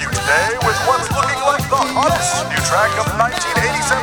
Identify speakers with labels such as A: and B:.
A: you today with what's looking like the hottest new track of 1987.